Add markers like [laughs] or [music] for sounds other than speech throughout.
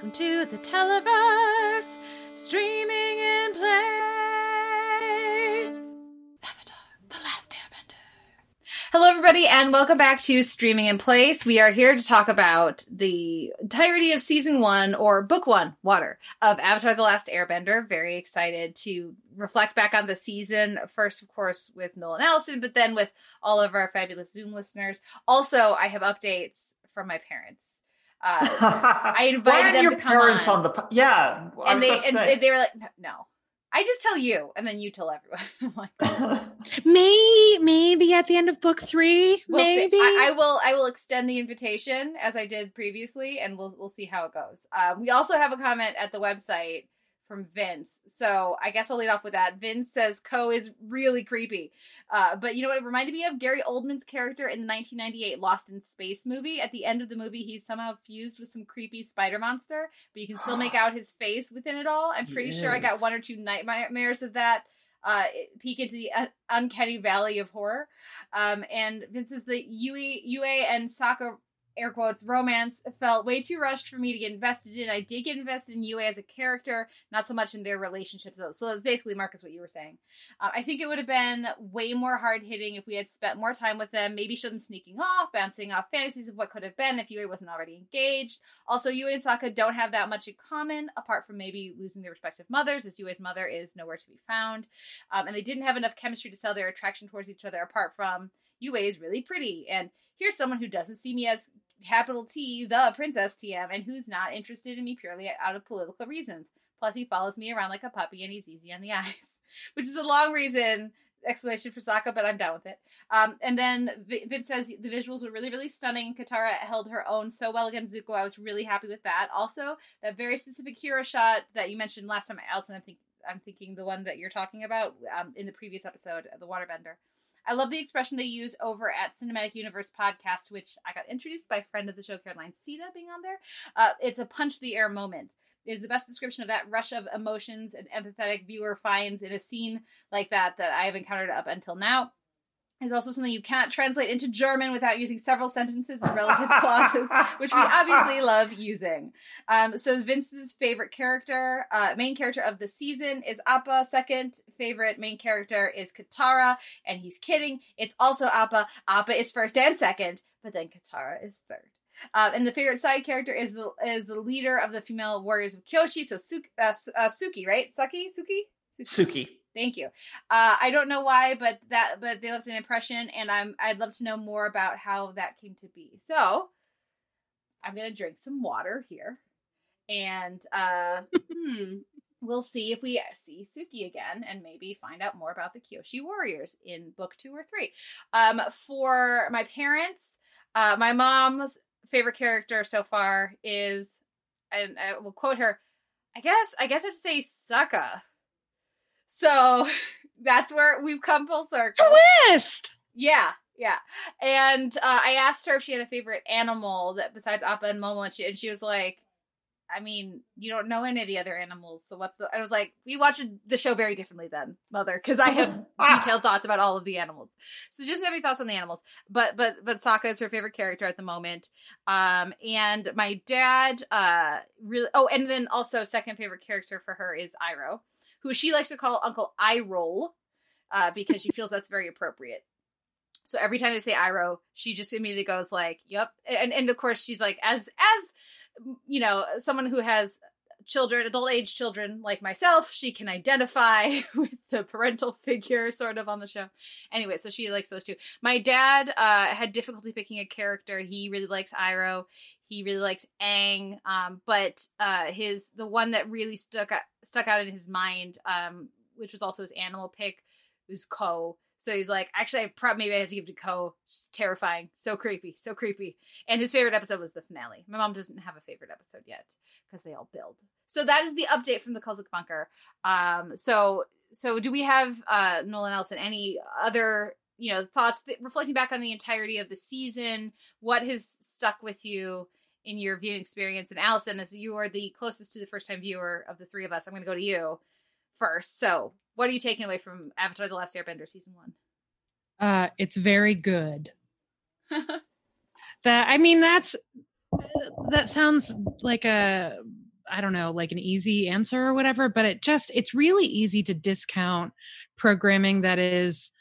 Welcome to the Televerse, streaming in place. Avatar, The Last Airbender. Hello, everybody, and welcome back to Streaming in Place. We are here to talk about the entirety of season one, or book one, Water, of Avatar The Last Airbender. Very excited to reflect back on the season. First, of course, with Nolan Allison, but then with all of our fabulous Zoom listeners. Also, I have updates from my parents. Uh, [laughs] I invited them your to come parents on, on, the po- yeah, and was they and say. they were like, "No, I just tell you, and then you tell everyone." [laughs] I'm like, [laughs] May maybe at the end of book three, we'll maybe. I, I will. I will extend the invitation as I did previously, and we'll we'll see how it goes. Um, we also have a comment at the website from Vince, so I guess I'll lead off with that. Vince says Ko is really creepy, uh, but you know what? It reminded me of Gary Oldman's character in the 1998 Lost in Space movie. At the end of the movie, he's somehow fused with some creepy spider monster, but you can still make [gasps] out his face within it all. I'm pretty sure I got one or two nightmares of that uh, peek into the un- uncanny valley of horror. Um, and Vince is the Yue, Yue and Sokka air quotes romance felt way too rushed for me to get invested in. I did get invested in Yue as a character, not so much in their relationship. So, so it's basically Marcus what you were saying. Uh, I think it would have been way more hard hitting if we had spent more time with them. Maybe show them sneaking off, bouncing off fantasies of what could have been if Yue wasn't already engaged. Also, Yue and Sokka don't have that much in common, apart from maybe losing their respective mothers, as Yue's mother is nowhere to be found. Um, and they didn't have enough chemistry to sell their attraction towards each other, apart from Yue is really pretty. And here's someone who doesn't see me as capital T, the Princess TM, and who's not interested in me purely out of political reasons. Plus, he follows me around like a puppy and he's easy on the [laughs] eyes, which is a long reason explanation for Sokka, but I'm down with it. Um, and then V- Vince says the visuals were really, really stunning. Katara held her own so well against Zuko. I was really happy with that. Also, that very specific hero shot that you mentioned last time, Allison, I think I'm thinking the one that you're talking about um, in the previous episode, the Waterbender. I love the expression they use over at Cinematic Universe podcast, which I got introduced by friend of the show, Caroline Siede, being on there. Uh, it's a punch the air moment. It is the best description of that rush of emotions an empathetic viewer finds in a scene like that that I have encountered up until now. It's also something you can't translate into German without using several sentences and relative [laughs] clauses, which we obviously [laughs] love using. Um, so Vince's favorite character, uh, main character of the season is Appa. Second favorite main character is Katara, and he's kidding. It's also Appa. Appa is first and second, but then Katara is third. Uh, and the favorite side character is the is the leader of the female warriors of Kyoshi. So Su- uh, Su- uh, Suki, right? Suki, Suki, Suki. Thank you. Uh, I don't know why, but that but they left an impression, and I'm I'd love to know more about how that came to be. So I'm gonna drink some water here, and uh, [laughs] hmm, we'll see if we see Suki again, and maybe find out more about the Kyoshi Warriors in book two or three. Um, for my parents, uh, my mom's favorite character so far is, and I will quote her. I guess I guess I'd say Sokka. So [laughs] that's where we've come full circle. Twist. Yeah, yeah. And uh, I asked her if she had a favorite animal that besides Appa and Momo, and she, and she was like, "I mean, you don't know any of the other animals, so what's the?" I was like, "We watched the show very differently then, Mother, because I have [laughs] detailed thoughts about all of the animals. So she doesn't have any thoughts on the animals, but but but Sokka is her favorite character at the moment. Um, and my dad, uh, really. Oh, and then also second favorite character for her is Iroh, who she likes to call Uncle Eye Roll, uh, because she feels that's very appropriate. So every time they say Iroh, she just immediately goes like, "Yep," and and of course she's like, as as you know, someone who has children, adult age children like myself, she can identify [laughs] with the parental figure sort of on the show. Anyway, so she likes those two. My dad uh, had difficulty picking a character. He really likes Iroh. He really likes Aang. Um, but uh, his the one that really stuck out, stuck out in his mind, um, which was also his animal pick, was Ko. So he's like, actually, I probably maybe I have to give it to Ko. Just terrifying, so creepy, so creepy. And his favorite episode was the finale. My mom doesn't have a favorite episode yet because they all build. So that is the update from the Kulzick Bunker. Um, so so do we have uh, Nolan Allison any other you know thoughts that, reflecting back on the entirety of the season? What has stuck with you? In your viewing experience, and Allison, as you are the closest to the first time viewer of the three of us, I'm going to go to you first. So, what are you taking away from Avatar: The Last Airbender season one? Uh, it's very good. [laughs] That I mean, that's that sounds like a I don't know, like an easy answer or whatever, but it just it's really easy to discount programming that is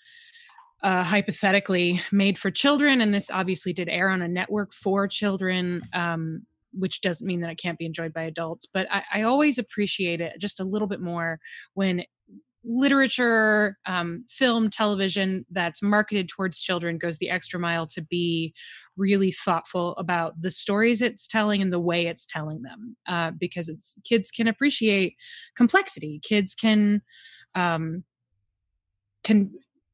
uh, hypothetically made for children, and this obviously did air on a network for children. Um, which doesn't mean that it can't be enjoyed by adults, but I, I always appreciate it just a little bit more when literature, um, film, television that's marketed towards children goes the extra mile to be really thoughtful about the stories it's telling and the way it's telling them, uh, because it's kids can appreciate complexity. Kids can um, can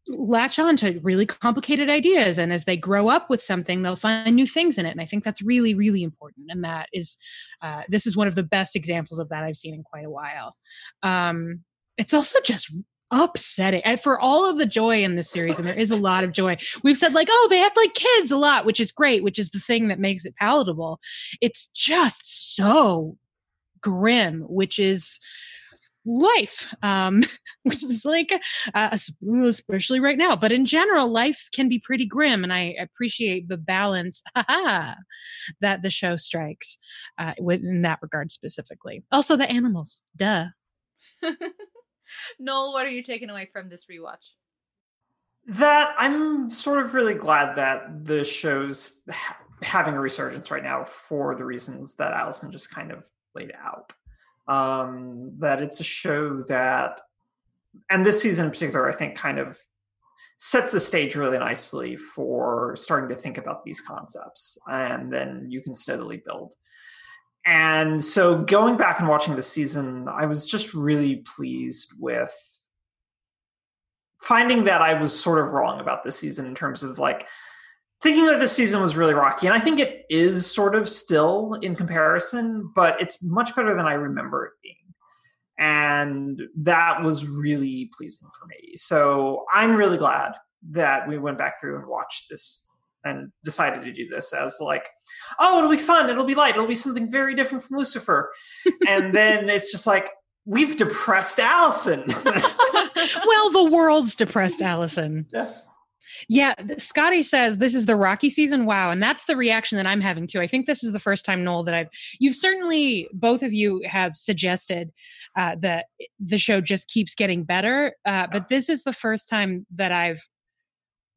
latch on to really complicated ideas and as they grow up with something they'll find new things in it and i think that's really really important and that is uh, this is one of the best examples of that i've seen in quite a while um, it's also just upsetting and for all of the joy in this series and there is a lot of joy we've said like oh they act like kids a lot which is great which is the thing that makes it palatable. It's just so grim which is life um [laughs] which is like uh, especially right now but in general life can be pretty grim and i appreciate the balance [laughs] that the show strikes uh, in that regard specifically. Also the animals duh [laughs] [laughs] noel what are you taking away from this rewatch that i'm sort of really glad that the show's ha- having a resurgence right now for the reasons that allison just kind of laid out um, that it's a show that, and this season in particular, I think kind of sets the stage really nicely for starting to think about these concepts, and then you can steadily build. And so, going back and watching the season, I was just really pleased with finding that I was sort of wrong about this season in terms of like thinking that this season was really rocky, and I think it is sort of still in comparison, but it's much better than I remember it being. And that was really pleasing for me. So I'm really glad that we went back through and watched this and decided to do this as like, oh, it'll be fun, it'll be light, it'll be something very different from Lucifer. [laughs] and then it's just like, we've depressed Allison. [laughs] [laughs] well, the world's depressed Allison. Yeah. Yeah, Scottie says this is the Rocky season. Wow, and that's the reaction that I'm having too. I think this is the first time, Noel, that I've. You've certainly both of you have suggested uh, that the show just keeps getting better, uh, but this is the first time that I've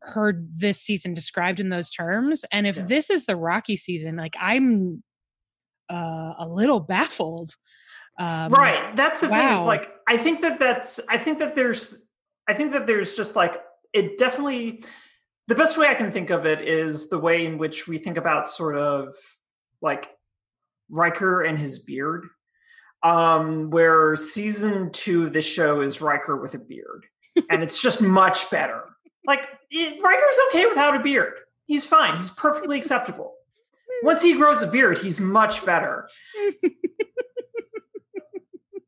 heard this season described in those terms. And if yeah. this is the Rocky season, like I'm uh, a little baffled. Um, right. That's the wow. thing. Is like I think that that's. I think that there's. I think that there's just like it definitely the best way I can think of it is the way in which we think about sort of like Riker and his beard. Um, where season two of this show is Riker with a beard, and it's just much better. Like it, Riker's okay without a beard; he's fine. He's perfectly acceptable. Once he grows a beard, he's much better. [laughs]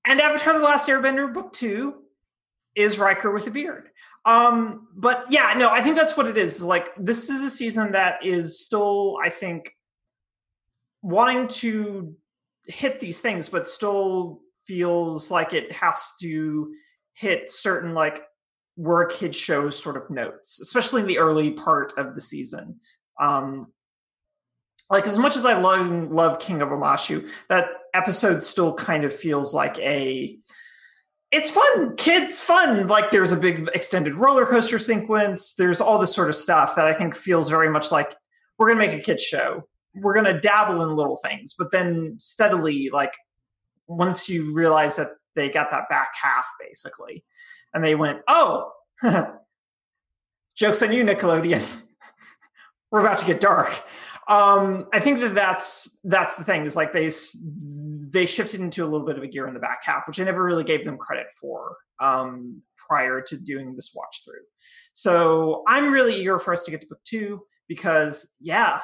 and Avatar: The Last Airbender, book two, is Riker with a beard. Um, but yeah, no, I think that's what it is. Like this is a season that is still, I think, wanting to hit these things, but still feels like it has to hit certain like we're a kid show sort of notes, especially in the early part of the season. Um, like as much as I love love King of Omashu, that episode still kind of feels like a it's fun kids fun. Like there's a big extended roller coaster sequence. There's all this sort of stuff that i think feels very much like we're to make a kids show. We're to dabble in little things but then steadily like once you realize that they got that back half basically and they went oh [laughs] jokes on you nickelodeon [laughs] we're about to get dark um, I think that that's that's the thing is like they they shifted into a little bit of a gear in the back half, which I never really gave them credit for um, prior to doing this watch through. So I'm really eager for us to get to book two because yeah,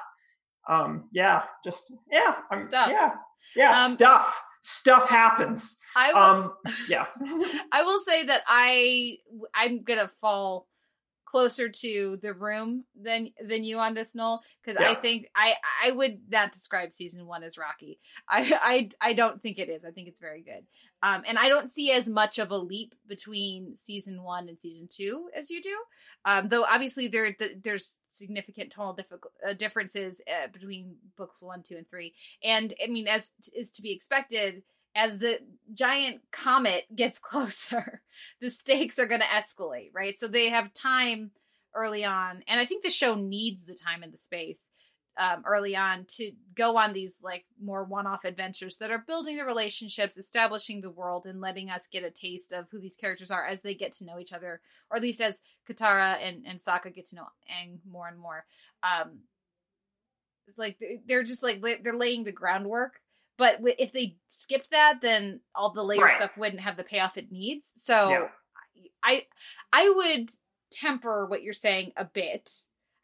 um, yeah, just yeah, I'm, stuff. yeah, yeah, um, stuff stuff happens. I will, um, yeah. [laughs] I will say that I I'm gonna fall closer to the room than than you on this Noel because yeah. I think I I would not describe season one as rocky. [laughs] I I I don't think it is. I think it's very good. Um, and I don't see as much of a leap between season one and season two as you do. Um, though obviously there there's significant tonal difficult, uh, differences uh, between books one, two, and three. And I mean, as is to be expected, as the giant comet gets [laughs] closer, the stakes are going to escalate, right? So they have time early on, and I think the show needs the time and the space um, early on to go on these like more one-off adventures that are building the relationships, establishing the world, and letting us get a taste of who these characters are as they get to know each other, or at least as Katara and, and Sokka get to know Aang more and more. Um, it's like they're just like they're laying the groundwork. But if they skipped that, then all the later right. stuff wouldn't have the payoff it needs. So yeah. I I would temper what you're saying a bit.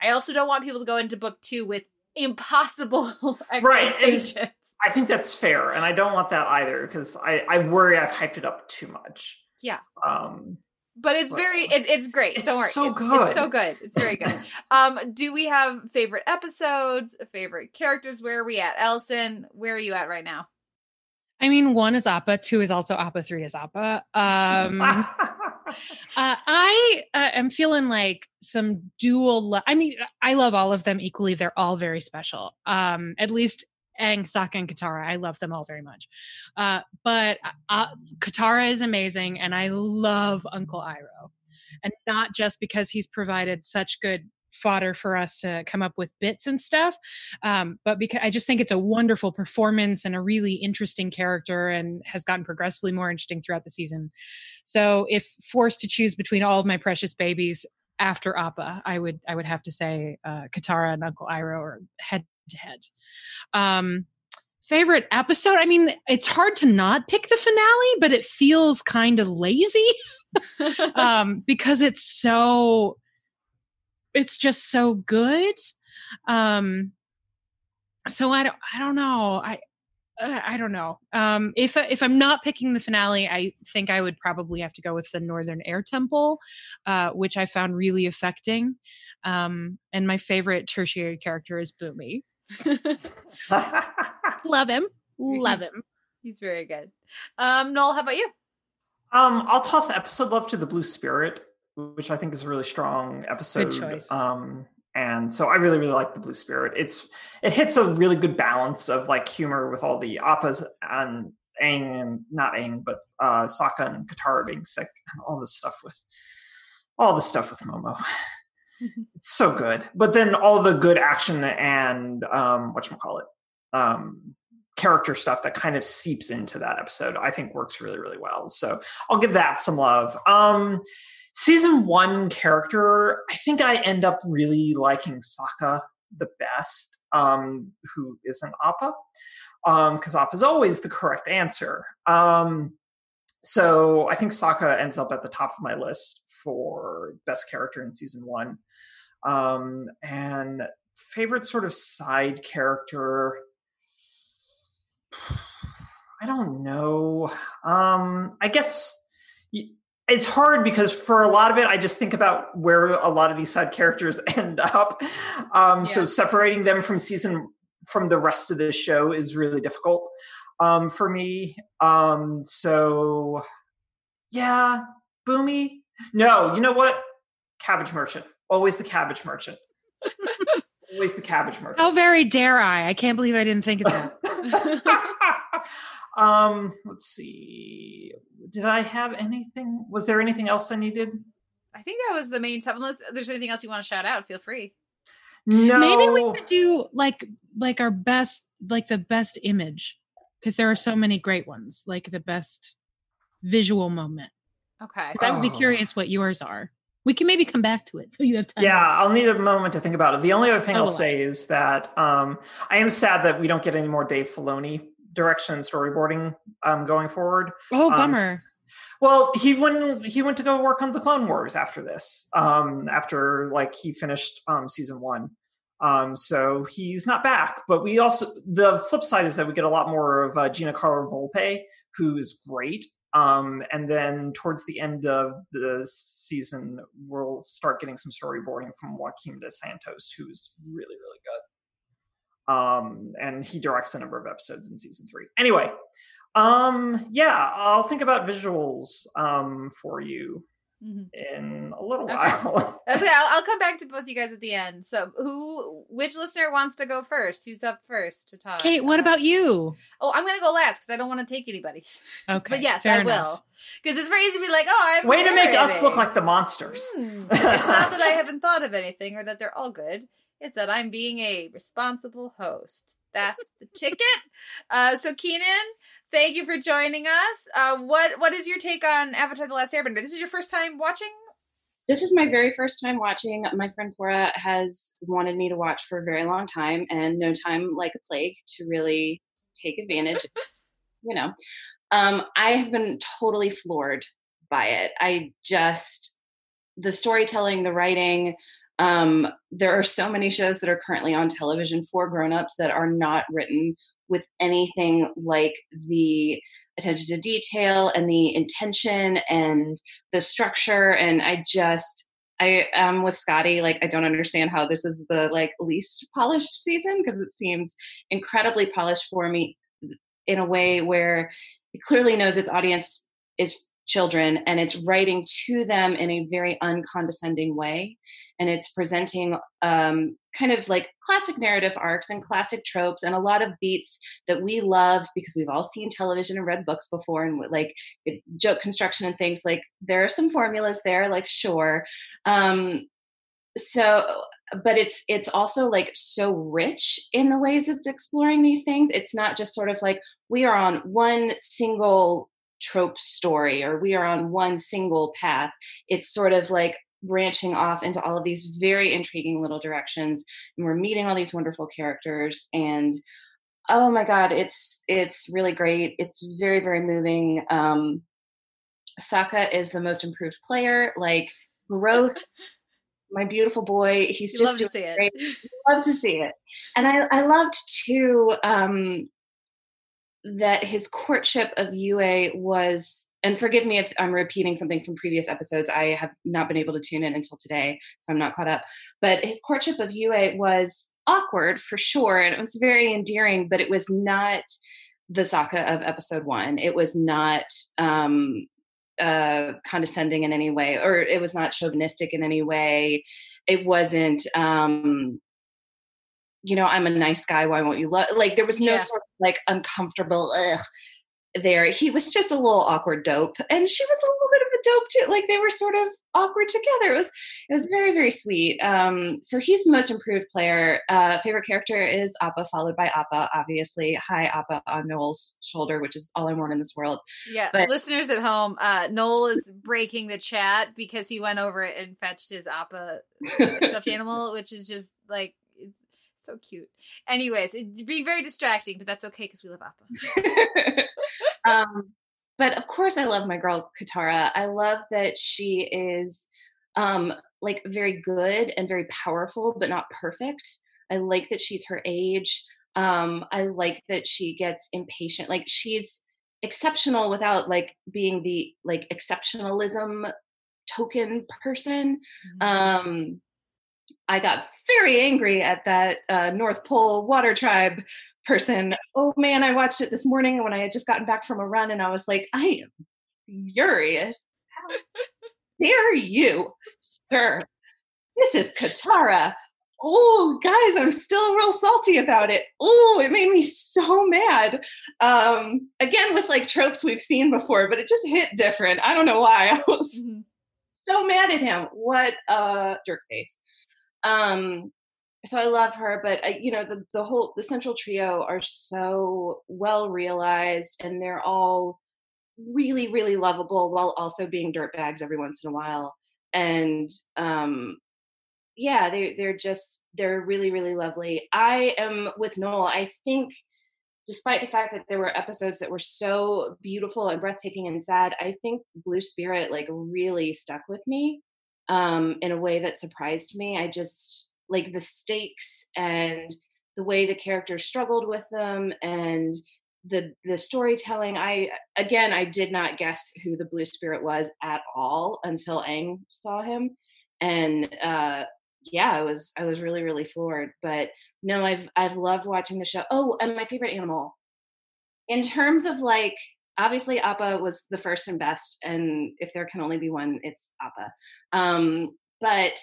I also don't want people to go into book two with impossible [laughs] expectations. Right. I think that's fair, and I don't want that either because I I worry I've hyped it up too much. Yeah. Um. But it's very it, it's great. It's don't worry. So good. It's so good. It's very good. [laughs] um, do we have favorite episodes, favorite characters? Where are we at? Allison, where are you at right now? I mean, one is Appa, two is also Appa, three is Appa. Um, [laughs] uh, I uh, am feeling like some dual. Lo- I mean, I love all of them equally. They're all very special. Um, at least Aang, Sokka, and Katara. I love them all very much. Uh, but uh, Katara is amazing, and I love Uncle Iroh. And not just because he's provided such good fodder for us to come up with bits and stuff. Um, but because I just think it's a wonderful performance and a really interesting character and has gotten progressively more interesting throughout the season. So if forced to choose between all of my precious babies after Appa, I would I would have to say uh, Katara and Uncle Iroh are head head. Um, favorite episode? I mean, it's hard to not pick the finale, but it feels kind of lazy [laughs] um, because it's so it's just so good. Um, so I don't, I don't know. I, uh, I don't know. Um, if if I'm not picking the finale, I think I would probably have to go with the Northern Air Temple, uh, which I found really affecting. Um, and my favorite tertiary character is Bumi. [laughs] Love him. Love him. He's very good. Um, Noel, how about you? Um, I'll toss episode love to the Blue Spirit which I think is a really strong episode. Good choice. Um, and so I really, really like the Blue Spirit. It's it hits a really good balance of like humor with all the appas and Aang and not Aang, but uh, Sokka and Katara being sick and all this stuff with all the stuff with Momo. It's so good. But then all the good action and um, what call it, um, character stuff that kind of seeps into that episode, I think works really, really well. So I'll give that some love. Um, season one character, I think I end up really liking Sokka the best, um, who is an Appa, because um, Appa is always the correct answer. Um, so I think Sokka ends up at the top of my list for best character in season one. Um, and favorite sort of side character. I don't know. Um, I guess it's hard because for a lot of it, I just think about where a lot of these side characters [laughs] end up. Um, yeah. So separating them from season from the rest of the show is really difficult um, for me. Um, so yeah, Bumi. No, you know what? Cabbage Merchant. Always the Cabbage Merchant. Always the Cabbage Merchant. How very dare I? I can't believe I didn't think of that. [laughs] Um, let's see. Did I have anything? Was there anything else I needed? I think that was the main stuff. Unless there's anything else you want to shout out, feel free. No. Maybe we could do like like our best like the best image because there are so many great ones. Like the best visual moment. Okay. I would be oh. curious what yours are. We can maybe come back to it so you have time. Yeah, I'll need a moment to think about it. The only other thing oh, I'll say is that um, I am sad that we don't get any more Dave Filoni direction and storyboarding um, going forward. Oh, um, bummer. Well, he went he went to go work on the Clone Wars after this. Um, after like he finished um, season one. Um, so he's not back. But we also the flip side is that we get a lot more of uh, Giancarlo Volpe, who's great. Um, and then towards the end of the season, we'll start getting some storyboarding from Joaquin dos Santos, who's really, really good um, and he directs a number of episodes in season three. Anyway, um, yeah, I'll think about visuals um, for you. Mm-hmm. in a little okay. while. [laughs] okay, I'll, I'll, come back to both you guys at the end. So, who, which listener wants to go first? Who's up first to talk? Kate, what about you? Oh, I'm going to go last because I don't want to take anybody's. [laughs] Okay, but yes, I enough. will because it's very easy to be like, oh, I'm way to make us look like the monsters. Hmm. [laughs] it's not that I haven't thought of anything or that they're all good. It's that I'm being a responsible host. That's the ticket. Uh, so Keenan, thank you for joining us. Uh, what what is your take on Avatar: The Last Airbender? This is your first time watching. This is my very first time watching. My friend Cora has wanted me to watch for a very long time, and no time like a plague to really take advantage. [laughs] you know, um, I have been totally floored by it. I just the storytelling, the writing. Um, there are so many shows that are currently on television for grown-ups that are not written with anything like the attention to detail and the intention and the structure and i just i am with scottie like i don't understand how this is the like least polished season because it seems incredibly polished for me in a way where it clearly knows its audience is children and it's writing to them in a very uncondescending way. And it's presenting um, kind of like classic narrative arcs and classic tropes and a lot of beats that we love because we've all seen television and read books before and like joke construction and things like there are some formulas there like sure. Um, so but it's it's also like so rich in the ways it's exploring these things. It's not just sort of like we are on one single trope story or we are on one single path. It's sort of like branching off into all of these very intriguing little directions and we're meeting all these wonderful characters and oh my god it's it's really great. It's very very moving. Um Sokka is the most improved player. Like growth [laughs] my beautiful boy he's you just love to see great. it [laughs] love to see it. And i i loved too um that his courtship of Yue was, and forgive me if I'm repeating something from previous episodes. I have not been able to tune in until today, so I'm not caught up. But his courtship of Yue was awkward for sure, and it was very endearing, but it was not the Sokka of episode one. It was not um, uh, condescending in any way, or it was not chauvinistic in any way. It wasn't um, you know, I'm a nice guy. Why won't you love? Like there was no yeah. sort of like uncomfortable ugh, there. He was just a little awkward dope, and she was a little bit of a dope too. Like they were sort of awkward together. It was it was very very sweet. Um, so he's most improved player. Uh, favorite character is Appa, followed by Appa. Obviously, hi Appa on Noel's shoulder, which is all I want in this world. Yeah, but, listeners at home, uh, Noel is breaking the chat because he went over and fetched his Appa stuffed [laughs] animal, which is just like it's so cute. Anyways, it'd be very distracting, but that's okay because we love Appa. [laughs] um, but of course, I love my girl Katara. I love that she is um, like very good and very powerful, but not perfect. I like that she's her age. Um, I like that she gets impatient. Like she's exceptional without like being the like exceptionalism token person. Mm-hmm. Um, I got very angry at that uh, North Pole Water Tribe person. Oh man, I watched it this morning when I had just gotten back from a run, and I was like, I am furious. How [laughs] dare you, sir? This is Katara. Oh, guys, I'm still real salty about it. Oh, it made me so mad. Um, again, with like tropes we've seen before, but it just hit different. I don't know why. [laughs] I was mm-hmm. so mad at him. What a jerk face. Um, so I love her, but uh, you know the the whole the central trio are so well realized, and they're all really really lovable while also being dirtbags every once in a while. And um, yeah, they they're just they're really really lovely. I am with Noel. I think despite the fact that there were episodes that were so beautiful and breathtaking and sad, I think Blue Spirit like really stuck with me um, in a way that surprised me. I just like the stakes and the way the characters struggled with them and the the storytelling. I again i did not guess who the blue spirit was at all until Aang saw him. And uh yeah i was i was really really floored. But no i've i've loved watching the show. Oh and my favorite animal. In terms of like obviously Appa was the first and best, and if there can only be one, it's Appa. Um, but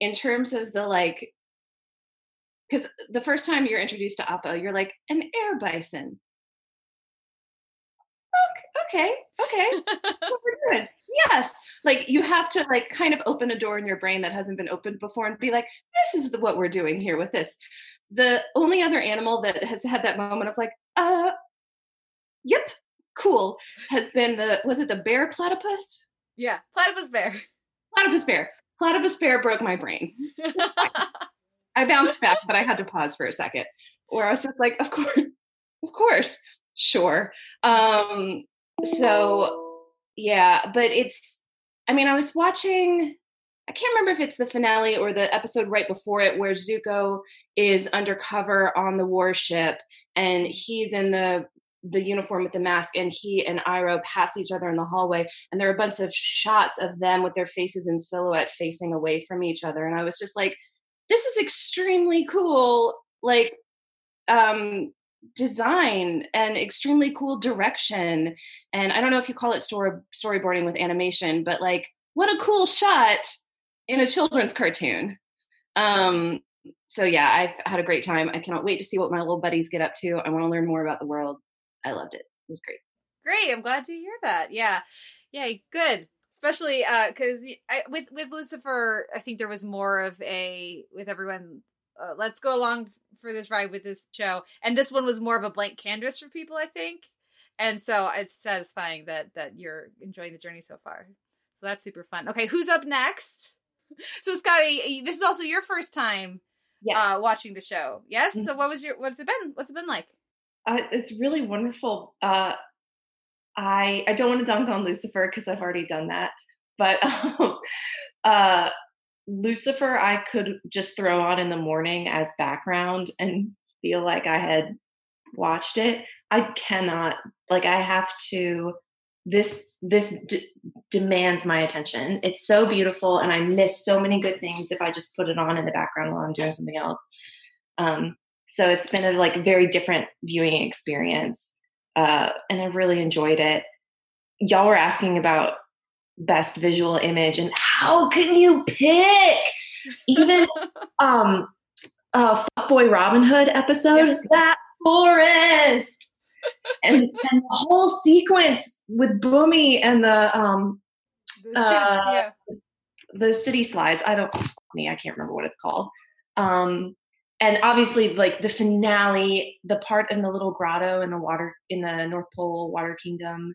in terms of the like, because the first time you're introduced to Appa, you're like an air bison. Okay, okay, that's what we're doing. Yes, like you have to like kind of open a door in your brain that hasn't been opened before and be like, this is the, what we're doing here with this. The only other animal that has had that moment of like, uh, yep, cool, has been the was it the bear platypus? Yeah, platypus bear. Platypus bear. Platypus bear broke my brain. [laughs] I bounced back, but I had to pause for a second, where I was just like, of course, of course, sure. Um, so yeah, but it's. I mean, I was watching. I can't remember if it's the finale or the episode right before it where Zuko is undercover on the warship and he's in the the uniform with the mask and he and Iroh pass each other in the hallway and there are a bunch of shots of them with their faces in silhouette facing away from each other. And I was just like this is extremely cool like um design and extremely cool direction. And I don't know if you call it story storyboarding with animation but like what a cool shot in a children's cartoon. Um so yeah i've had a great time. I cannot wait to see what my little buddies get up to. I want to learn more about the world I loved it. It was great. Great. I'm glad to hear that. Yeah. Yeah. Good. Especially because uh, with with Lucifer, I think there was more of a with everyone. Uh, let's go along for this ride with this show, and this one was more of a blank canvas for people. I think, and so it's satisfying that that you're enjoying the journey so far. So that's super fun. Okay, who's up next? [laughs] So Scottie, this is also your first time yeah. uh, watching the show. Yes. Mm-hmm. So what was your what's it been? What's it been like? Uh, it's really wonderful. Uh, I I don't want to dunk on Lucifer because I've already done that, but [laughs] um, uh, Lucifer I could just throw on in the morning as background and feel like I had watched it. I cannot like I have to. This this d- demands my attention. It's so beautiful, and I miss so many good things if I just put it on in the background while I'm doing something else. Um, so it's been a like very different viewing experience, uh, and I've really enjoyed it. Y'all were asking about best visual image, and how can you pick? Even [laughs] um, uh, Boy Robin Hood episode, yeah. that forest, and and the whole sequence with Bumi and the um, the, uh, yeah. the city slides. I don't me, I can't remember what it's called. Um, and obviously like the finale the part in the little grotto in the water in the north pole water kingdom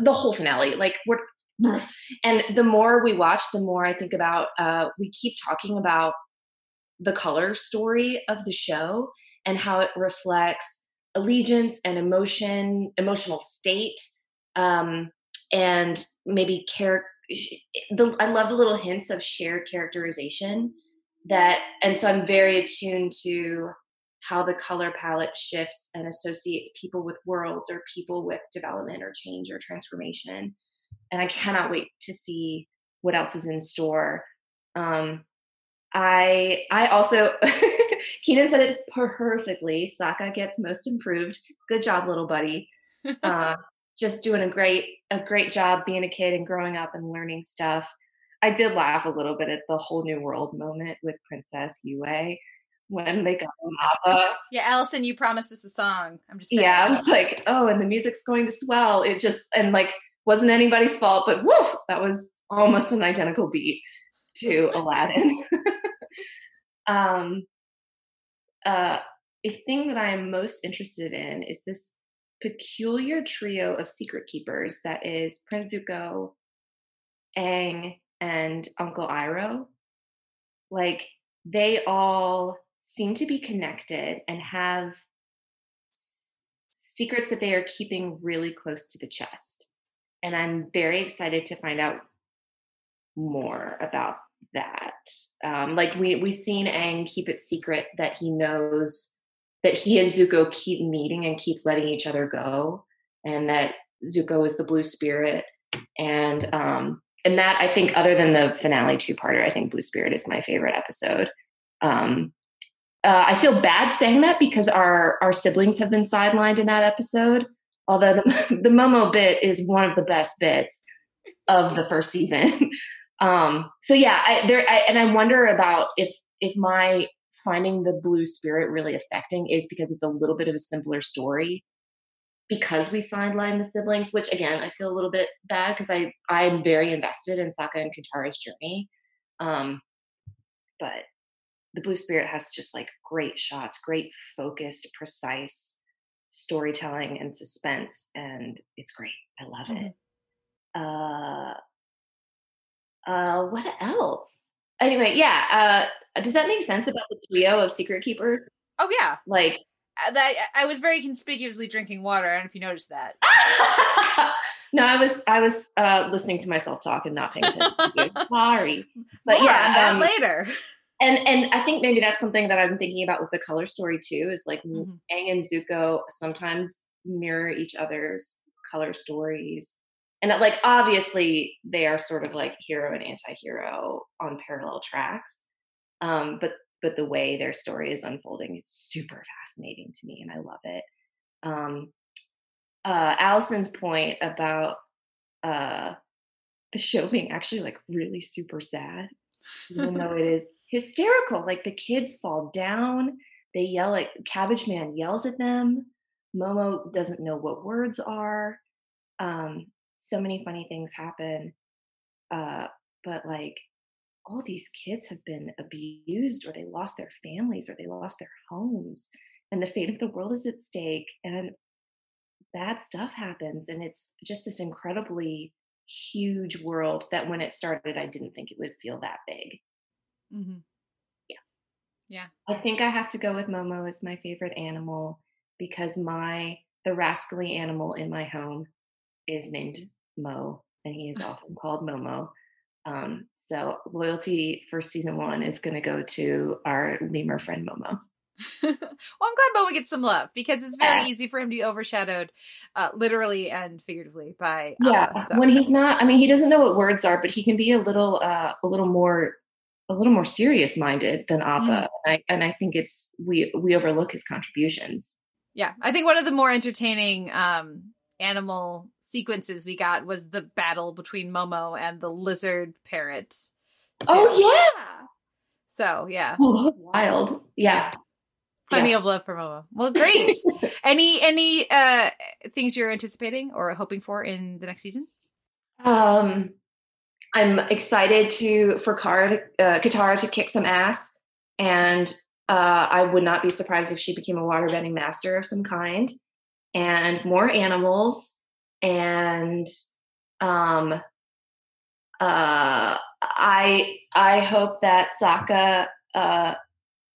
the whole finale like we're and the more we watch the more i think about uh, we keep talking about the color story of the show and how it reflects allegiance and emotion emotional state um, and maybe care the, i love the little hints of shared characterization that and so i'm very attuned to how the color palette shifts and associates people with worlds or people with development or change or transformation. And i cannot wait to see what else is in store. Um, i i also [laughs] keenan said it perfectly Sokka gets most improved. Good job little buddy. [laughs] Uh, just doing a great a great job being a kid and growing up and learning stuff I did laugh a little bit at the whole new world moment with Princess Yue when they got Appa. Yeah, Allison, you promised us a song. I'm just saying. Yeah, I was like, oh, and the music's going to swell. It just and like wasn't anybody's fault, but woof, that was almost an identical beat to Aladdin. [laughs] um, uh, a thing that I am most interested in is this peculiar trio of secret keepers that is Prince Zuko, Aang, and Uncle Iroh, like they all seem to be connected and have s- secrets that they are keeping really close to the chest. And I'm very excited to find out more about that. Um, like we we seen Aang keep it secret that he knows that he and Zuko keep meeting and keep letting each other go, and that Zuko is the blue spirit, and um, and that I think, other than the finale two parter, I think Blue Spirit is my favorite episode. Um, uh, I feel bad saying that because our our siblings have been sidelined in that episode. Although the [laughs] the Momo bit is one of the best bits of the first season. [laughs] um, so yeah, I, there I, and I wonder about if if my finding the blue spirit really affecting is because it's a little bit of a simpler story because we sidelined the siblings, which again I feel a little bit bad because I I'm very invested in Sokka and Katara's journey. Um, but the blue spirit has just like great shots, great focused, precise storytelling and suspense, and it's great. I love Mm-hmm. it. Uh, uh, what else? Anyway, yeah. Uh, does that make sense about the trio of secret keepers? Oh yeah, Like, that I was very conspicuously drinking water. I don't know if you noticed that. [laughs] no, I was I was uh, listening to myself talk and not paying attention. to you. [laughs] Sorry, but More yeah, that um, later. and and I think maybe that's something that I'm thinking about with the color story too. Is like Mhm. Aang and Zuko sometimes mirror each other's color stories, and that like obviously they are sort of like hero and anti-hero on parallel tracks. Um, but but the way their story is unfolding is super fascinating to me, and I love it. Um, uh, Allison's point about uh, the show being actually like really super sad even though it is [laughs] hysterical. Like the kids fall down, they yell at Cabbage Man yells at them. Momo doesn't know what words are. Um, so many funny things happen. Uh, but like all these kids have been abused or they lost their families or they lost their homes and the fate of the world is at stake and bad stuff happens and it's just this incredibly huge world that when it started i didn't think it would feel that big mm-hmm. yeah yeah I think I have to go with Momo as my favorite animal because my the rascally animal in my home is named Mo, and he is [laughs] often called Momo. Um, so loyalty for season one is going to go to our lemur friend Momo. [laughs] well, I'm glad Momo gets some love because it's very Yeah. easy for him to be overshadowed, uh, literally and figuratively, by Yeah, Appa, so. when he's not, I mean, he doesn't know what words are, but he can be a little, uh, a little more, a little more serious minded than Appa. And, I, and I think it's we we overlook his contributions. yeah, I think one of the more entertaining um, animal sequences we got was the battle between Momo and the lizard parrot. too. Oh yeah, So yeah, oh, wild. Yeah. plenty Yeah. of love for Momo. Well, great. [laughs] any any uh things you're anticipating or hoping for in the next season? Um, I'm excited to for Kara to, uh, Katara to kick some ass, and uh, I would not be surprised if she became a waterbending master of some kind, and more animals, and um, uh, I I hope that Sokka uh,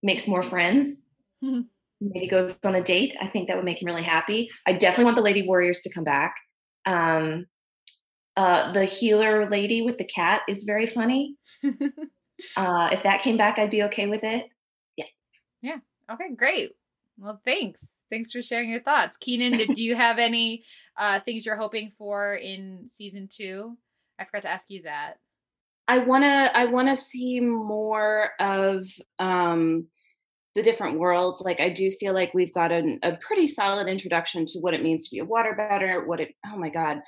makes more friends. [laughs] Maybe goes on a date. I think that would make him really happy. I definitely want the Lady Warriors to come back. Um, uh, the healer lady with the cat is very funny. [laughs] Uh, if that came back, I'd be okay with it. Yeah yeah okay, great. Well, thanks. Thanks for sharing your thoughts. Keenan, do you have any uh, things you're hoping for in season two? I forgot to ask you that. I want to I want to see more of um the different worlds like I do feel like we've got an, a pretty solid introduction to what it means to be a waterbender what it oh my god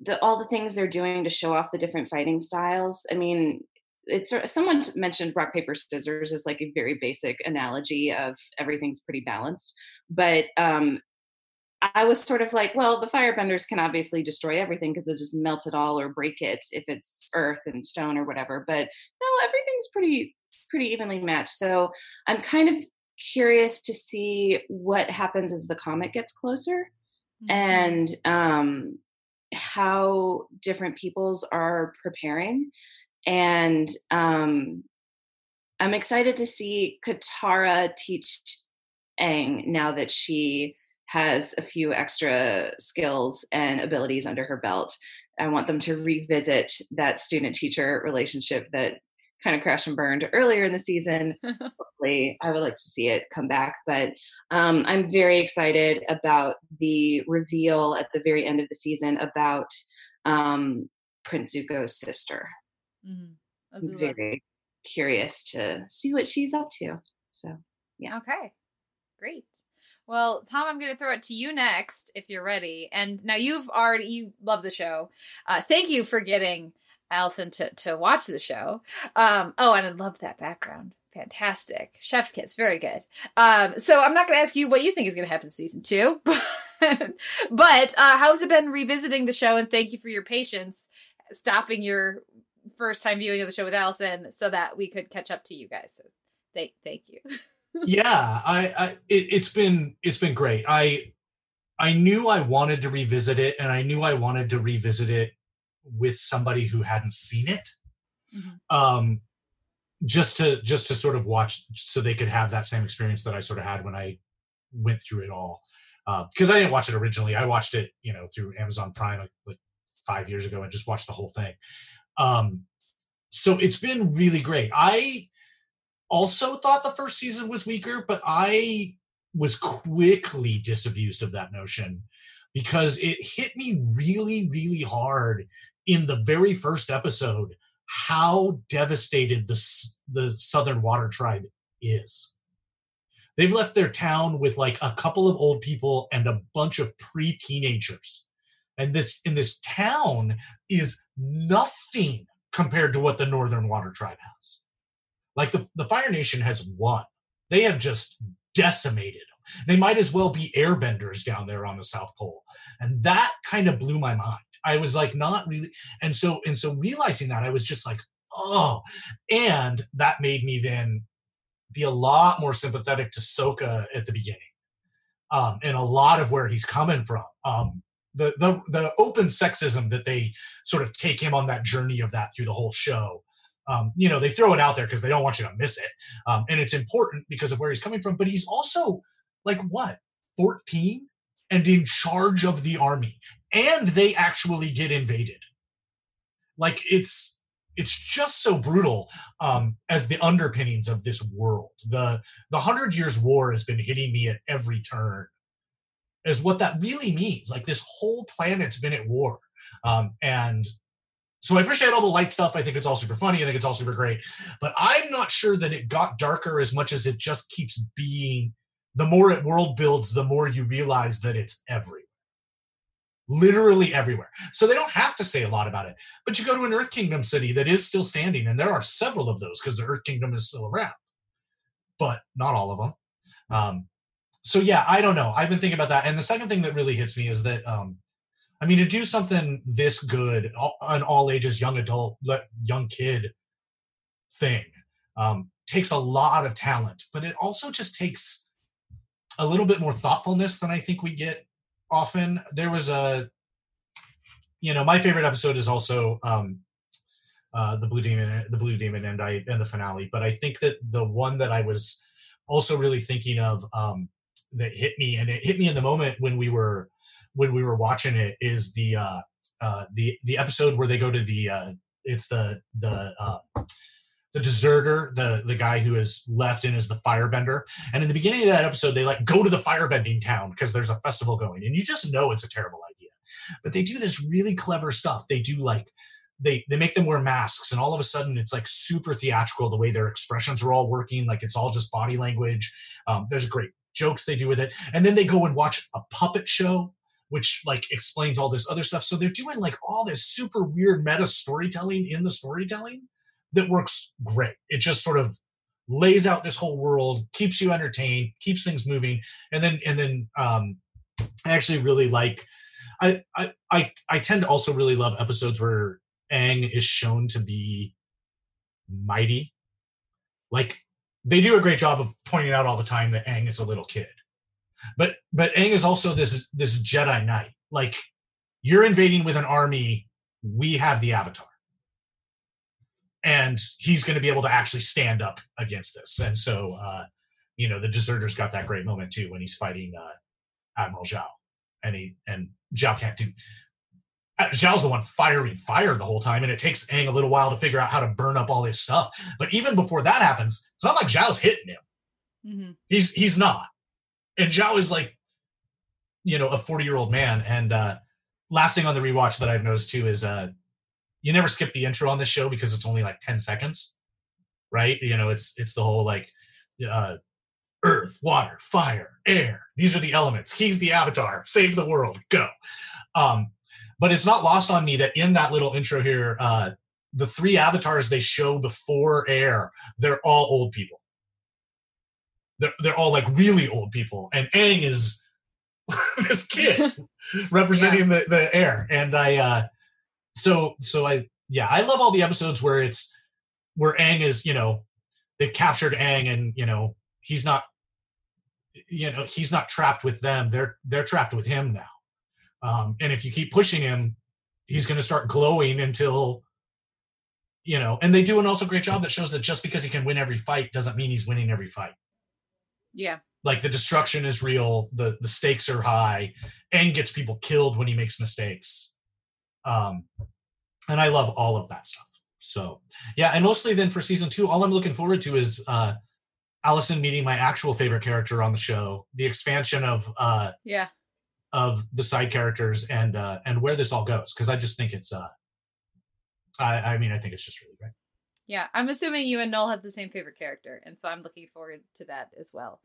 the all the things they're doing to show off the different fighting styles I mean it's someone mentioned rock paper scissors as like a very basic analogy of everything's pretty balanced but um I was sort of like, well, the firebenders can obviously destroy everything because they'll just melt it all or break it if it's earth and stone or whatever. But no, everything's pretty pretty evenly matched. So I'm kind of curious to see what happens as the comet gets closer Mm-hmm. and um, how different peoples are preparing. And um, I'm excited to see Katara teach Aang now that she has a few extra skills and abilities under her belt. I want them to revisit that student teacher relationship that kind of crashed and burned earlier in the season. [laughs] Hopefully, I would like to see it come back. But um, I'm very excited about the reveal at the very end of the season about um, Prince Zuko's sister. Mhm. I'm very curious to see what she's up to. So, yeah. Okay, great. Well, Tom, I'm going to throw it to you next if you're ready. And now you've already you love the show. Uh, thank you for getting Allison to to watch the show. Um, oh, and I love that background. Fantastic. Chef's kiss. Very good. Um, so I'm not going to ask you what you think is going to happen in season two, [laughs] but uh, how's it been revisiting the show? And thank you for your patience stopping your first time viewing of the show with Allison so that we could catch up to you guys. So thank, thank you. [laughs] yeah, I, I it, it's been it's been great. I I knew I wanted to revisit it, and I knew I wanted to revisit it with somebody who hadn't seen it. Mm-hmm. Um, just to just to sort of watch so they could have that same experience that I sort of had when I went through it all. Because uh, I didn't watch it originally. I watched it, you know, through Amazon Prime like, like five years ago and just watched the whole thing. Um, so it's been really great. I also thought the first season was weaker, but I was quickly disabused of that notion because it hit me really, really hard in the very first episode how devastated the, the Southern Water Tribe is. They've left their town with like a couple of old people and a bunch of pre teenagers. And this in this town is nothing compared to what the Northern Water Tribe has. Like the, the Fire Nation has won. They have just decimated them. They might as well be airbenders down there on the South Pole. And that kind of blew my mind. I was like, not really. And so, and so realizing that, I was just like, oh. And that made me then be a lot more sympathetic to Sokka at the beginning. Um, and a lot of where he's coming from. Um, the the the open sexism that they sort of take him on that journey of that through the whole show. Um, you know, they throw it out there because they don't want you to miss it, um, and it's important because of where he's coming from. But he's also like what, fourteen, and in charge of the army, and they actually get invaded. Like it's it's just so brutal um, as the underpinnings of this world. The the Hundred Years' War has been hitting me at every turn is what that really means. Like this whole planet's been at war. Um, and so I appreciate all the light stuff. I think it's all super funny. I think it's all super great. But I'm not sure that it got darker as much as it just keeps being. The more it world builds, the more you realize that it's everywhere. Literally everywhere. So they don't have to say a lot about it. But you go to an Earth Kingdom city that is still standing, and there are several of those because the Earth Kingdom is still around, but not all of them. Um, so yeah, I don't know. I've been thinking about that. And the second thing that really hits me is that, um, I mean, to do something this good, an all ages, young adult, young kid thing, um, takes a lot of talent, but it also just takes a little bit more thoughtfulness than I think we get often. There was a, you know, my favorite episode is also um, uh, the Blue Demon, the Blue Demon, and I and the finale. But I think that the one that I was also really thinking of um, that hit me, and it hit me in the moment when we were when we were watching it. Is the uh, uh, the the episode where they go to the uh, it's the the uh, the deserter, the the guy who is left and is the firebender. And in the beginning of that episode, they like go to the firebending town because there's a festival going, and you just know it's a terrible idea. But they do this really clever stuff. They do like they they make them wear masks, and all of a sudden it's like super theatrical the way their expressions are all working. Like it's all just body language. Um, there's a great jokes they do with it. And then they go and watch a puppet show which like explains all this other stuff. So they're doing like all this super weird meta storytelling in the storytelling that works great. It just sort of lays out this whole world keeps you entertained keeps things moving. And then and then um i actually really like i i i, I tend to also really love episodes where Aang is shown to be mighty. Like they do a great job of pointing out all the time that Aang is a little kid. But but Aang is also this this Jedi Knight. Like you're invading with an army, we have the Avatar. And he's going to be able to actually stand up against this. And so, uh, you know, the deserter's got that great moment too when he's fighting uh, Admiral Zhao, and he and Zhao can't do Zhao's the one firing fire the whole time, and it takes Aang a little while to figure out how to burn up all his stuff. But even before that happens, it's not like Zhao's hitting him. Mm-hmm. He's he's not, and Zhao is like, you know, a forty year old man. And uh, last thing on the rewatch that I've noticed too is uh, you never skip the intro on this show because it's only like ten seconds, right? You know, it's it's the whole like uh, earth, water, fire, air. These are the elements. He's the avatar. Save the world. Go. Um, but it's not lost on me that in that little intro here, uh, the three avatars they show before air, they're all old people. They're, they're all like really old people. And Aang is [laughs] this kid [laughs] representing the, the air. And I, uh, so, so I, yeah, I love all the episodes where it's, where Aang is, you know, they've captured Aang and, you know, he's not you know he's not trapped with them they're they're trapped with him now um, and if you keep pushing him he's going to start glowing until you know and they do an also great job that shows that just because he can win every fight doesn't mean he's winning every fight. Yeah. Like the destruction is real the the stakes are high and gets people killed when he makes mistakes. Um and i love all of that stuff. So yeah and mostly then for season two all i'm looking forward to is uh Allison meeting my actual favorite character on the show, the expansion of uh yeah of the side characters and uh and where this all goes because I just think it's uh I I mean I think it's just really great. Yeah, I'm assuming you and Noel have the same favorite character, and so I'm looking forward to that as well.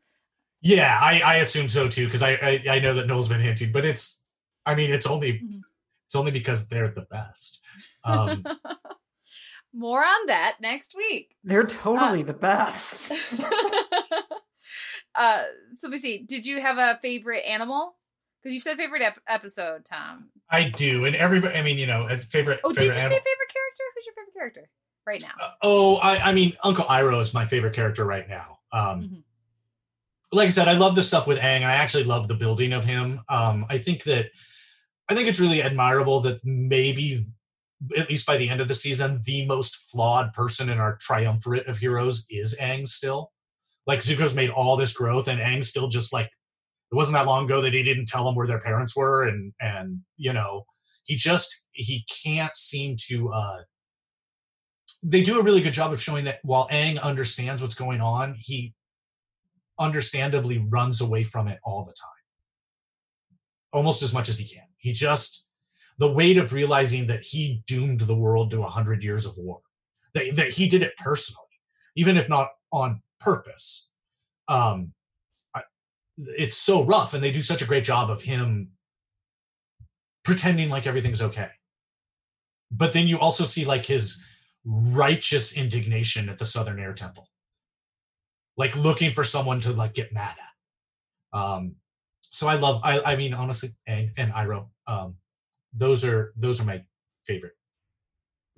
Yeah, I I assume so too because I, I, I know that Noel's been hinting, but it's I mean it's only mm-hmm. it's only because they're the best. Um [laughs] More on that next week. They're totally uh, the best. [laughs] uh, so let me see. Did you have a favorite animal? Because you said favorite ep- episode, Tom. I do, and everybody. I mean, you know, favorite. Oh, favorite did you say favorite character? Who's your favorite character right now? Uh, oh, I, I mean, Uncle Iroh is my favorite character right now. Um, mm-hmm. Like I said, I love the stuff with Aang. I actually love the building of him. Um, I think that I think it's really admirable that maybe at least by the end of the season, the most flawed person in our triumvirate of heroes is Aang still. Like Zuko's made all this growth and Aang still just like it wasn't that long ago that he didn't tell them where their parents were and and you know, he just he can't seem to uh they do a really good job of showing that while Aang understands what's going on, he understandably runs away from it all the time. Almost as much as he can. He just the weight of realizing that he doomed the world to 100 years of war that, that he did it personally even if not on purpose um it's so rough and they do such a great job of him pretending like everything's okay but then you also see like his righteous indignation at the southern air temple like looking for someone to like get mad at um so i love i i mean honestly and and Iroh um those are those are my favorite.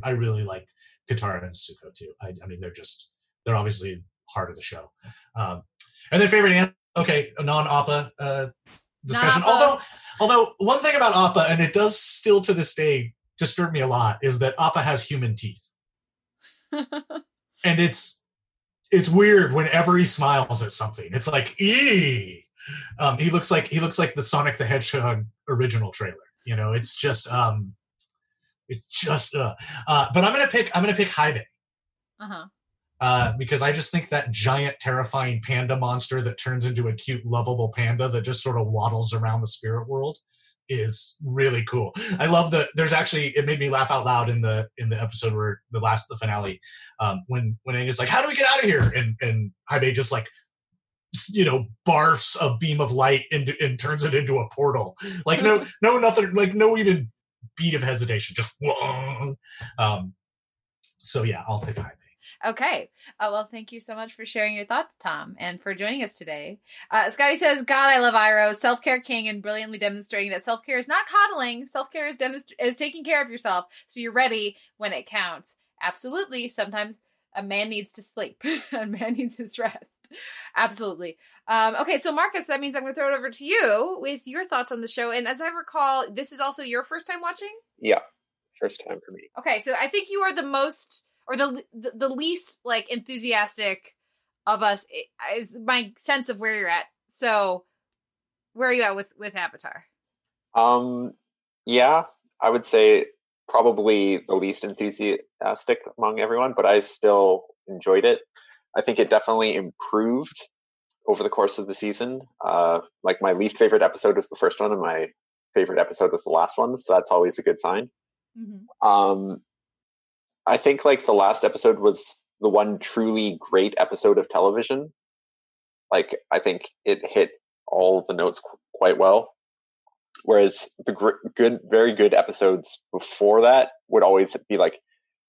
I really like Katara and Zuko too. I, I mean, they're just they're obviously heart of the show. Um, and then favorite, okay, a non Appa uh, discussion. Although, although one thing about Appa, and it does still to this day disturb me a lot, is that Appa has human teeth, [laughs] and it's it's weird whenever he smiles at something. It's like, ee. Um, he looks like he looks like the Sonic the Hedgehog original trailer. You know, it's just um, it's just uh, uh but I'm gonna pick I'm gonna pick Hei Bai. Uh-huh. Uh, because I just think that giant, terrifying panda monster that turns into a cute, lovable panda that just sort of waddles around the spirit world is really cool. I love the. There's actually it made me laugh out loud in the in the episode where the last the finale, um, when when Aang is like, "How do we get out of here?" and and Hei Bai just like you know barfs a beam of light and, and turns it into a portal like no [laughs] no nothing like no even beat of hesitation just um so yeah i'll pick high Okay. Uh, well, thank you so much for sharing your thoughts, Tom, and for joining us today. Uh, Scottie says, God, I love Iroh, self care king, and brilliantly demonstrating that self care is not coddling. Self care is, demonst- is taking care of yourself so you're ready when it counts. Absolutely. Sometimes a man needs to sleep. [laughs] a man needs his rest. Absolutely. Um, okay, so Marcus, that means I'm going to throw it over to you with your thoughts on the show. And as I recall, this is also your first time watching. Yeah, first time for me. Okay, so I think you are the most or the the, the least like enthusiastic of us. Is my sense of where you're at. So, where are you at with with Avatar? Um, yeah, I would say probably the least enthusiastic among everyone, but I still enjoyed it. I think it definitely improved over the course of the season. Uh, like my least favorite episode was the first one, and my favorite episode was the last one, so that's always a good sign. Mm-hmm. Um, I think like the last episode was the one truly great episode of television. Like I think it hit all the notes qu- quite well. Whereas the gr- good, very good episodes before that would always be like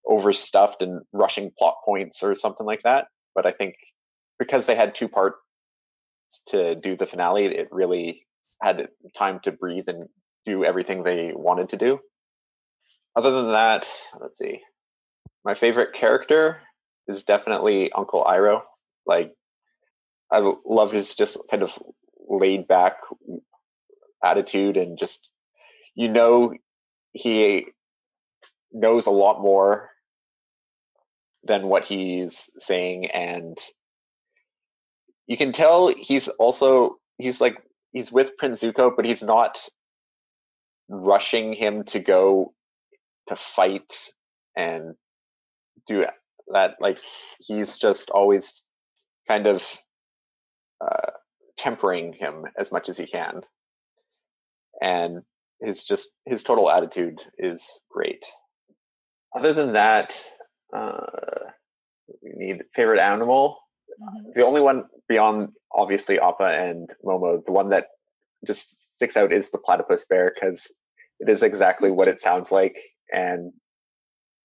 overstuffed and rushing plot points or something like that. But I think because they had two parts to do the finale, it really had time to breathe and do everything they wanted to do. Other than that, let's see. My favorite character is definitely Uncle Iroh. Like, I love his just kind of laid back attitude and just, you know, he knows a lot more than what he's saying and you can tell he's also he's like he's with Prince Zuko, but he's not rushing him to go to fight and do that. Like he's just always kind of uh, tempering him as much as he can, and his just his total attitude is great. Other than that, uh, we need favorite animal. Mhm. The only one beyond obviously Appa and Momo, the one that just sticks out is the platypus bear because it is exactly what it sounds like, and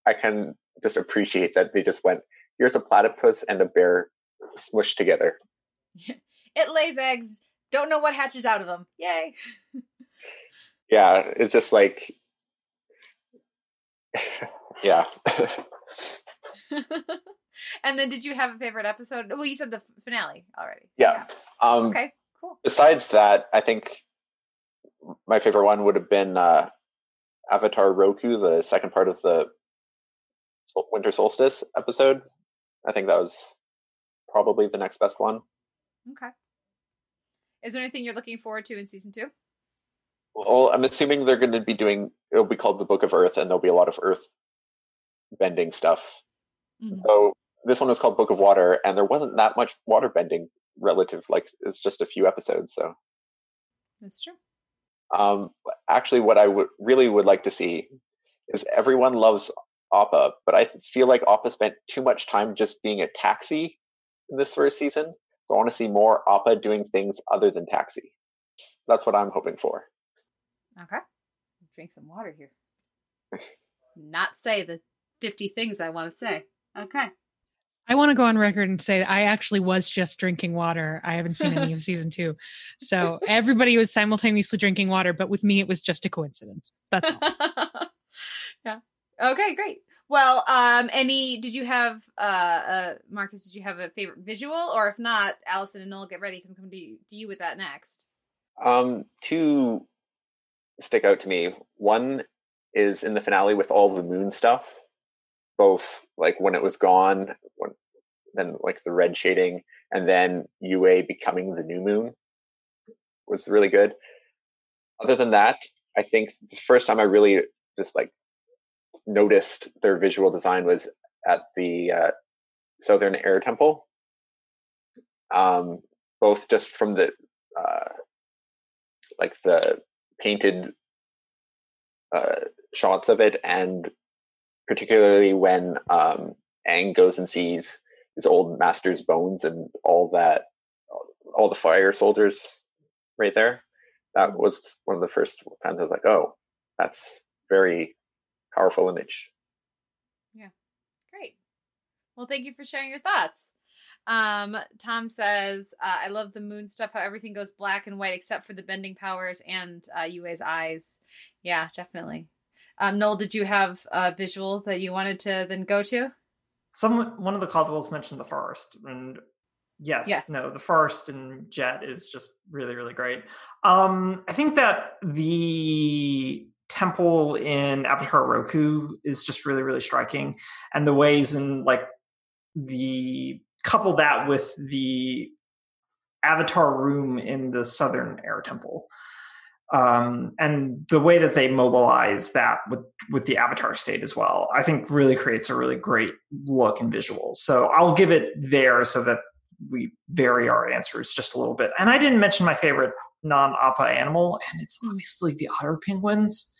I can just appreciate that they just went, "Here's a platypus and a bear smushed together." [laughs] It lays eggs. Don't know what hatches out of them. Yay. [laughs] Yeah, it's just like, [laughs] yeah. and then did you have a favorite episode? Well, you said the finale already. So, yeah. Um, Okay, cool. Besides that, I think my favorite one would have been uh, Avatar Roku, the second part of the Winter Solstice episode. I think that was probably the next best one. Okay. Is there anything you're looking forward to in season two? Well, I'm assuming they're going to be doing. It'll be called the Book of Earth, and there'll be a lot of Earth bending stuff. Mhm. So this one was called Book of Water, and there wasn't that much water bending relative. Like it's just a few episodes. So That's true. um, actually, what I would really would like to see is everyone loves Appa, but I feel like Appa spent too much time just being a taxi in this first season. So I want to see more Appa doing things other than taxi. That's what I'm hoping for. Okay. Drink some water here. [laughs] Not say the 50 things I want to say. Okay. I want to go on record and say that I actually was just drinking water. I haven't seen any of [laughs] season two. So everybody was simultaneously drinking water, but with me, it was just a coincidence. That's all. [laughs] yeah. Okay, great. Well, um, any did you have uh uh Marcus, did you have a favorite visual? Or if not, Allison and Noel get ready because I'm coming to you, to you with that next. Um, two stick out to me. One is in the finale with all the moon stuff, both like when it was gone, when, then like the red shading, and then Yue becoming the new moon was really good. Other than that, I think the first time I really just like noticed their visual design was at the uh, Southern Air Temple. Um, both just from the uh, like the painted uh, shots of it, and particularly when um, Aang goes and sees his old master's bones and all that, all the fire soldiers right there. That was one of the first times I was like, "Oh, that's very powerful image." Yeah. Great. Well, thank you for sharing your thoughts. Um, Tom says, uh, I love the moon stuff, how everything goes black and white except for the bending powers and uh, Yue's eyes. Yeah, definitely. Um, Noel, did you have a visual that you wanted to then go to? Some one of the Caldwells mentioned the forest, and yes, Yeah. no, the forest and Jet is just really, really great. Um, I think that the temple in Avatar Roku is just really, really striking, and the ways in like the couple that with the Avatar room in the Southern Air Temple. Um, and the way that they mobilize that with with the avatar state as well, I think really creates a really great look and visual. So I'll give it there so that we vary our answers just a little bit. And I didn't mention my favorite non-appa animal, and it's obviously the otter penguins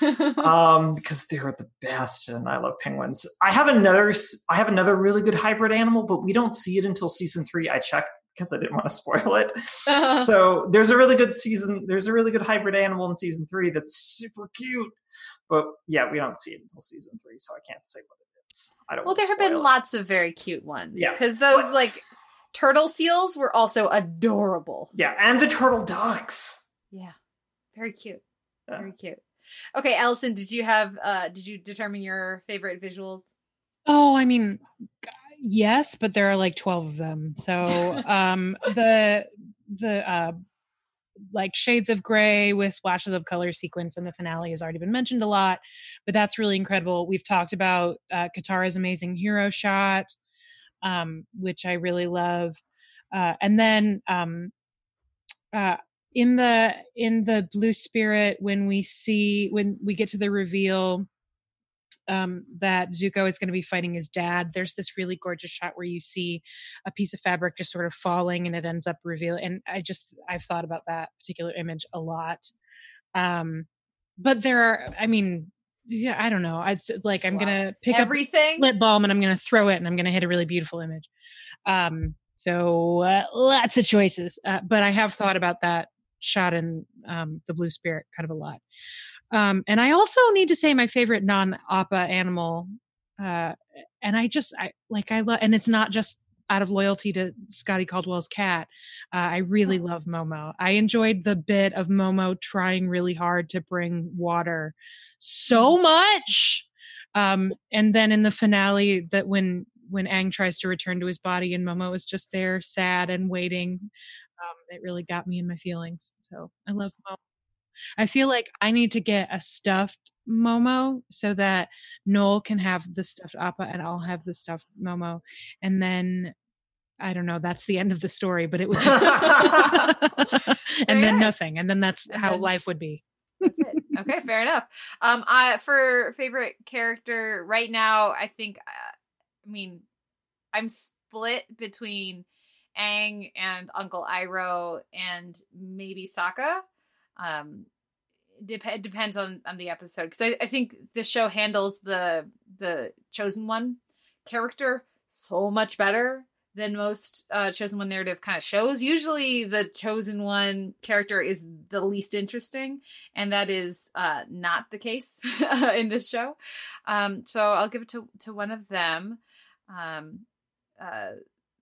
[laughs] um, because they're the best, and I love penguins. I have another, I have another really good hybrid animal, but we don't see it until season three. I checked because I didn't want to spoil it. so there's a really good season. There's a really good hybrid animal in season three that's super cute. But yeah, we don't see it until season three, so I can't say what it is. I don't. Well, there have been it. lots of very cute ones. Yeah. because those like turtle seals were also adorable. Yeah, and the turtle ducks. Yeah, very cute. Yeah. Very cute. Okay, Allison, did you have? uh Did you determine your favorite visuals? Oh, I mean, yes, but there are like 12 of them. So, [laughs] um the the uh like shades of gray with splashes of color sequence in the finale has already been mentioned a lot, but that's really incredible. We've talked about uh Katara's amazing hero shot, um, which I really love. Uh, and then um, uh, in the in the blue spirit when we see when we get to the reveal um, that Zuko is going to be fighting his dad. There's this really gorgeous shot where you see a piece of fabric just sort of falling and it ends up reveal. And I just I've thought about that particular image a lot. Um, but there are, I mean, yeah, I don't know. I'd like I'm Wow. gonna pick up Everything. lip balm and I'm gonna throw it and I'm gonna hit a really beautiful image. Um, so uh, lots of choices, uh, but I have thought about that shot in um, the Blue Spirit kind of a lot. Um, and I also need to say my favorite non-appa animal, uh, and I just I like I love, and it's not just out of loyalty to Scottie Caldwell's cat. Uh, I really love Momo. I enjoyed the bit of Momo trying really hard to bring water so much. Um, and then in the finale, that when when Aang tries to return to his body and Momo is just there, sad and waiting, um, it really got me in my feelings. So I love Momo. I feel like I need to get a stuffed Momo so that Noel can have the stuffed Appa and I'll have the stuffed Momo, and then I don't know. That's the end of the story, but it was, [laughs] and then nice. nothing, and then that's And how then- life would be. That's it. Okay, fair enough. Um, I for favorite character right now, I think, uh, I mean, I'm split between Aang and Uncle Iroh and maybe Sokka. Um, dep- depends on on the episode because I, I think the show handles the the chosen one character so much better than most uh, chosen one narrative kind of shows. Usually, the chosen one character is the least interesting, and that is uh, not the case [laughs] in this show. Um, so I'll give it to to one of them. Um, uh,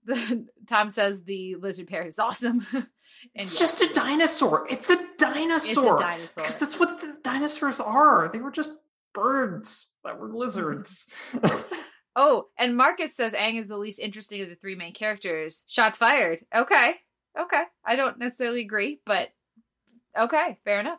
the, [laughs] Tom says the lizard pair is awesome. [laughs] and It's yes, just a dinosaur. It's a It's a dinosaur. dinosaur. Because that's what the dinosaurs are. They were just birds that were lizards. [laughs] Oh, and Marcus says Aang is the least interesting of the three main characters. Shots fired. Okay. Okay. I don't necessarily agree, but okay, fair enough.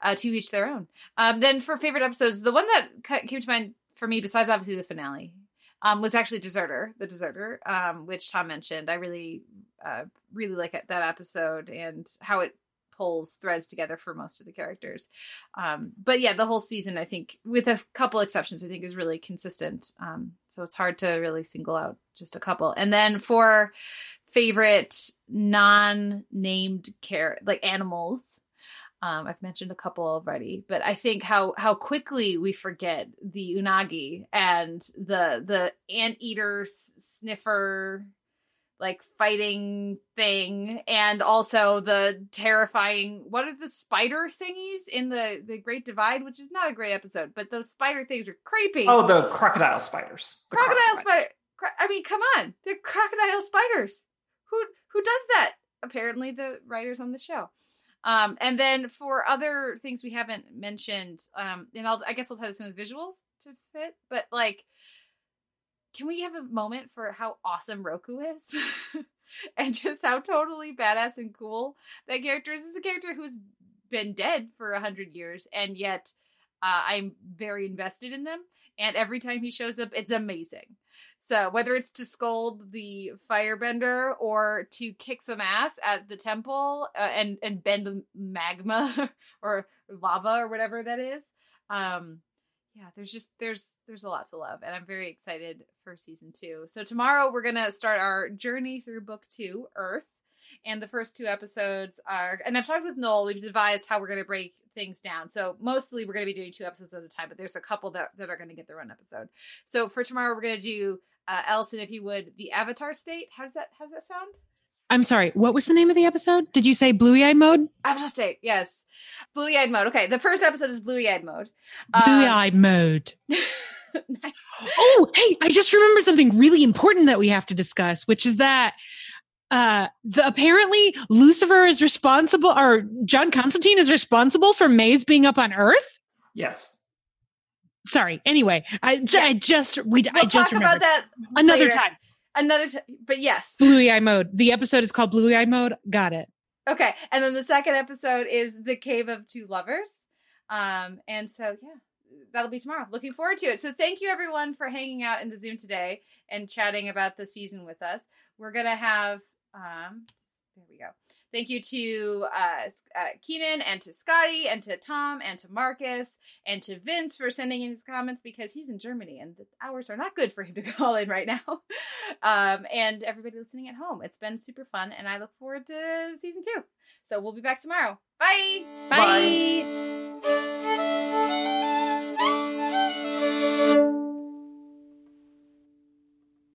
Uh, to each their own. Um, then for favorite episodes, the one that came to mind for me, besides obviously the finale, um, was actually Deserter, the Deserter, um, which Tom mentioned. I really, uh, really like that episode and how it pulls threads together for most of the characters. Um, but yeah, the whole season, I think, with a couple exceptions, I think is really consistent. Um, so it's hard to really single out just a couple. And then for favorite non-named care like animals, um, I've mentioned a couple already, but I think how how quickly we forget the unagi and the the anteater s- sniffer like fighting thing and also the terrifying what are the spider thingies in the the great divide which is not a great episode but those spider things are creepy oh, the crocodile spiders. The croc crocodile spiders. spider cro- i mean come on they're crocodile spiders who who does that apparently the writers on the show um and then for other things we haven't mentioned um and i'll i guess i'll tie this in with visuals to fit but like can we have a moment for how awesome Roku is? [laughs] and just how totally badass and cool that character is. This is a character who's been dead for a hundred years, and yet uh, I'm very invested in them. And every time he shows up, it's amazing. So whether it's to scold the firebender or to kick some ass at the temple uh, and and bend magma [laughs] or lava or whatever that is, um, yeah there's just there's there's a lot to love and i'm very excited for season two. So tomorrow we're gonna start our journey through book two earth and the first two episodes are and i've talked with noel we've devised how we're gonna break things down so mostly we're gonna be doing two episodes at a time but there's a couple that, that are gonna get their own episode so for tomorrow we're gonna do uh Allison if you would the avatar state how does that how does that sound I'm sorry. What was the name of the episode? Did you say Bluey Eyed Mode? Apostate, yes. Bluey eyed mode. Okay, the first episode is Bluey eyed mode. Bluey Um, Eyed Mode. [laughs] nice. Oh, hey, I just remember something really important that we have to discuss, which is that uh the apparently Lucifer is responsible or John Constantine is responsible for Maze being up on Earth. Yes. Sorry. Anyway, I, Yeah. I just we I We'll just talk remembered. about that another later. time. another time. But yes. Bluey Eye Mode. The episode is called Bluey Eye Mode. Got it. Okay, and then the second episode is the Cave of Two Lovers. Um, and so yeah, that'll be tomorrow. Looking forward to it. So thank you everyone for hanging out in the Zoom today and chatting about the season with us. We're gonna have um, there we go. Thank you to uh, uh, Keenan and to Scottie and to Tom and to Marcus and to Vince for sending in his comments because he's in Germany and the hours are not good for him to [laughs] call in right now. [laughs] um, and everybody listening at home. It's been super fun and I look forward to season two. So we'll be back tomorrow. Bye. Bye.